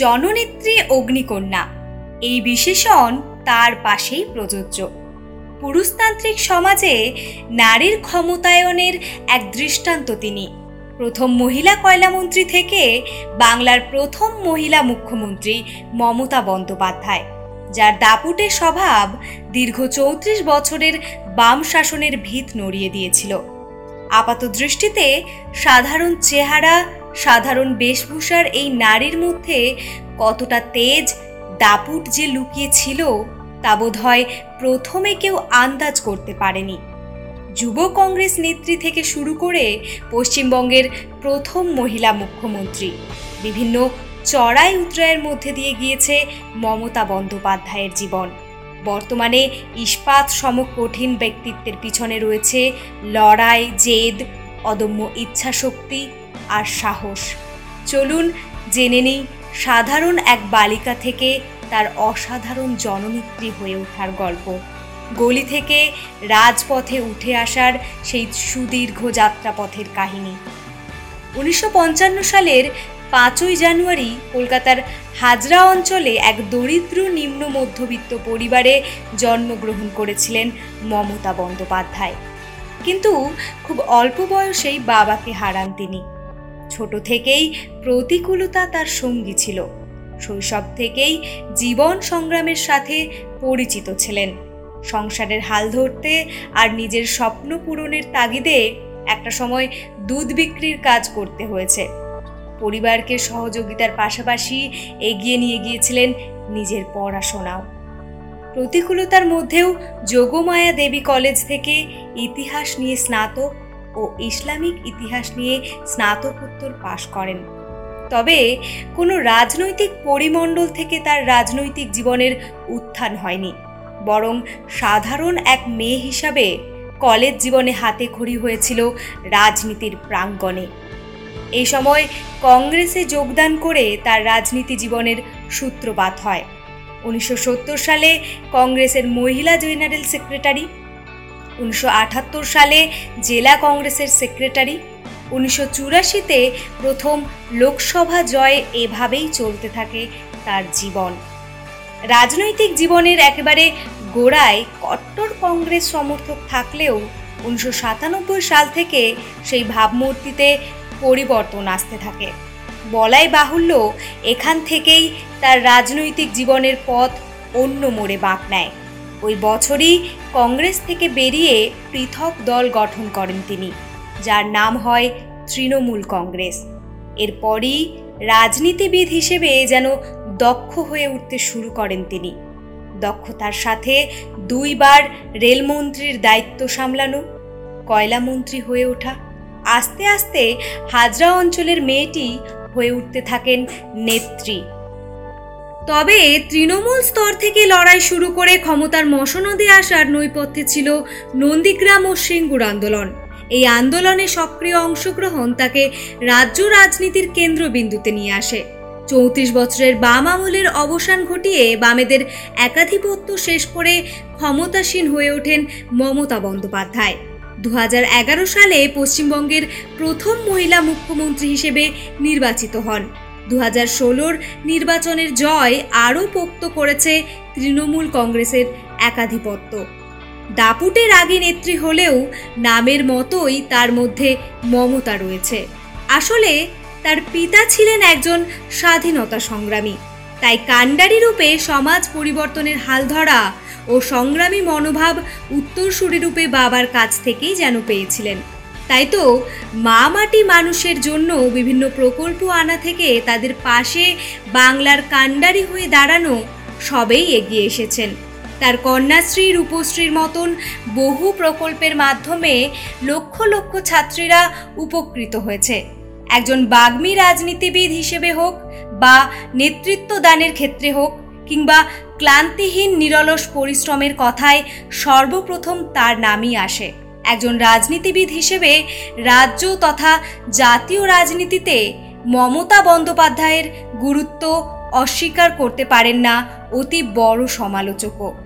জননেত্রী অগ্নিকন্যা। এই বিশেষণ তার পাশেই প্রযোজ্য। পুরুষতান্ত্রিক সমাজে নারীর ক্ষমতায়নের এক দৃষ্টান্ত তিনি। প্রথম মহিলা কয়লামন্ত্রী থেকে বাংলার প্রথম মহিলা মুখ্যমন্ত্রী মমতা বন্দ্যোপাধ্যায়, যার দাপুটে স্বভাব দীর্ঘ চৌত্রিশ বছরের বাম শাসনের ভিত নড়িয়ে দিয়েছিল। আপাত দৃষ্টিতে সাধারণ চেহারা সাধারণ বেশভূষার এই নারীর মধ্যে কতটা তেজ, দাপুট যে লুকিয়ে ছিল তা বোধ হয় প্রথমে কেউ আন্দাজ করতে পারেনি। যুব কংগ্রেস নেত্রী থেকে শুরু করে পশ্চিমবঙ্গের প্রথম মহিলা মুখ্যমন্ত্রী। বিভিন্ন চড়াই উতরায়ের মধ্যে দিয়ে গিয়েছে মমতা বন্দ্যোপাধ্যায়ের জীবন। বর্তমানে ইস্পাত সম কঠিন ব্যক্তিত্বের পিছনে রয়েছে লড়াই, জেদ, অদম্য ইচ্ছাশক্তি আর সাহস। চলুন জেনে নিই, সাধারণ এক বালিকা থেকে তার অসাধারণ জননেত্রী হয়ে ওঠার গল্প। গলি থেকে রাজপথে উঠে আসার সেই সুদীর্ঘ যাত্রাপথের কাহিনী। উনিশশো পঞ্চান্ন সালের পাঁচই জানুয়ারি কলকাতার হাজরা অঞ্চলে এক দরিদ্র নিম্ন মধ্যবিত্ত পরিবারে জন্মগ্রহণ করেছিলেন মমতা বন্দ্যোপাধ্যায়। কিন্তু খুব অল্প বয়সেই বাবাকে হারান তিনি। ছোট থেকেই প্রতিকূলতা তার সঙ্গী ছিল। শৈশব থেকেই জীবন সংগ্রামের সাথে পরিচিত ছিলেন। সংসারের হাল ধরতে আর নিজের স্বপ্ন পূরণের তাগিদে একটা সময় দুধ বিক্রির কাজ করতে হয়েছে। পরিবারকে সহযোগিতার পাশাপাশি এগিয়ে নিয়ে গিয়েছিলেন নিজের পড়াশোনাও। প্রতিকূলতার মধ্যেও যোগমায়া দেবী কলেজ থেকে ইতিহাস নিয়ে স্নাতক ও ইসলামিক ইতিহাস নিয়ে স্নাতকোত্তর পাশ করেন। তবে কোনো রাজনৈতিক পরিমণ্ডল থেকে তার রাজনৈতিক জীবনের উত্থান হয়নি। বরং সাধারণ এক মেয়ে হিসাবে কলেজ জীবনে হাতে খড়ি হয়েছিল রাজনীতির প্রাঙ্গণে। এই সময় কংগ্রেসে যোগদান করে তার রাজনীতি জীবনের সূত্রপাত হয়। উনিশশো সত্তর সালে কংগ্রেসের মহিলা জেনারেল সেক্রেটারি উনিশশো আটাত্তর সালে জেলা কংগ্রেসের সেক্রেটারি, উনিশশো চুরাশিতে প্রথম লোকসভা জয় এভাবেই চলতে থাকে তার জীবন। রাজনৈতিক জীবনের একেবারে গোড়ায় কট্টর কংগ্রেস সমর্থক থাকলেও উনিশশো সাতানব্বই সাল থেকে সেই ভাবমূর্তিতে পরিবর্তন আসতে থাকে। বলাই বাহুল্য এখান থেকেই তার রাজনৈতিক জীবনের পথ অন্য মোড়ে বাঁক নেয়। ওই বছরই কংগ্রেস থেকে বেরিয়ে পৃথক দল গঠন করেন তিনি, যার নাম হয় তৃণমূল কংগ্রেস। এরপরই রাজনীতিবিদ হিসেবে যেন দক্ষ হয়ে উঠতে শুরু করেন তিনি। দক্ষতার সাথে দুইবার রেলমন্ত্রীর দায়িত্ব সামলানো কয়লামন্ত্রী হয়ে ওঠা, আস্তে আস্তে হাজরা অঞ্চলের মেয়েটি হয়ে উঠতে থাকেন নেত্রী। তবে তৃণমূল স্তর থেকে লড়াই শুরু করে ক্ষমতার মসনদে আসার নৈপথ্যে ছিল নন্দীগ্রাম ও সিঙ্গুর আন্দোলন। এই আন্দোলনে সক্রিয় অংশগ্রহণ তাকে রাজ্য রাজনীতির কেন্দ্রবিন্দুতে নিয়ে আসে। চৌত্রিশ বছরের বাম আমলের অবসান ঘটিয়ে বামেদের একাধিপত্য শেষ করে ক্ষমতাসীন হয়ে ওঠেন মমতা বন্দ্যোপাধ্যায়। দু হাজার এগারো সালে পশ্চিমবঙ্গের প্রথম মহিলা মুখ্যমন্ত্রী হিসেবে নির্বাচিত হন। দু হাজার ষোলোর নির্বাচনের জয় আরও পোক্ত করেছে তৃণমূল কংগ্রেসের একাধিপত্য। দাপুটের আগে নেত্রী হলেও নামের মতোই তার মধ্যে মমতা রয়েছে। আসলে তার পিতা ছিলেন একজন স্বাধীনতা সংগ্রামী। তাই কাণ্ডারি রূপে সমাজ পরিবর্তনের হাল ধরা ও সংগ্রামী মনোভাব উত্তরসূরি রূপে বাবার কাছ থেকেই যেন পেয়েছিলেন। তাই তো মা মাটি মানুষের জন্য বিভিন্ন প্রকল্প আনা থেকে তাদের পাশে বাংলার কাণ্ডারি হয়ে দাঁড়ানো সবেই এগিয়ে এসেছেন। তার কন্যাশ্রী, রূপশ্রীর মতন বহু প্রকল্পের মাধ্যমে লক্ষ লক্ষ ছাত্রীরা উপকৃত হয়েছে। একজন বাগ্মী রাজনীতিবিদ হিসেবে হোক বা নেতৃত্ব দানের ক্ষেত্রে হোক কিংবা ক্লান্তিহীন নিরলস পরিশ্রমের কথায় সর্বপ্রথম তার নামই আসে। একজন রাজনীতিবিদ হিসেবে রাজ্য তথা জাতীয় রাজনীতিতে মমতা বন্দ্যোপাধ্যায়ের গুরুত্ব অস্বীকার করতে পারেন না অতি বড় সমালোচকও।